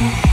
Yeah.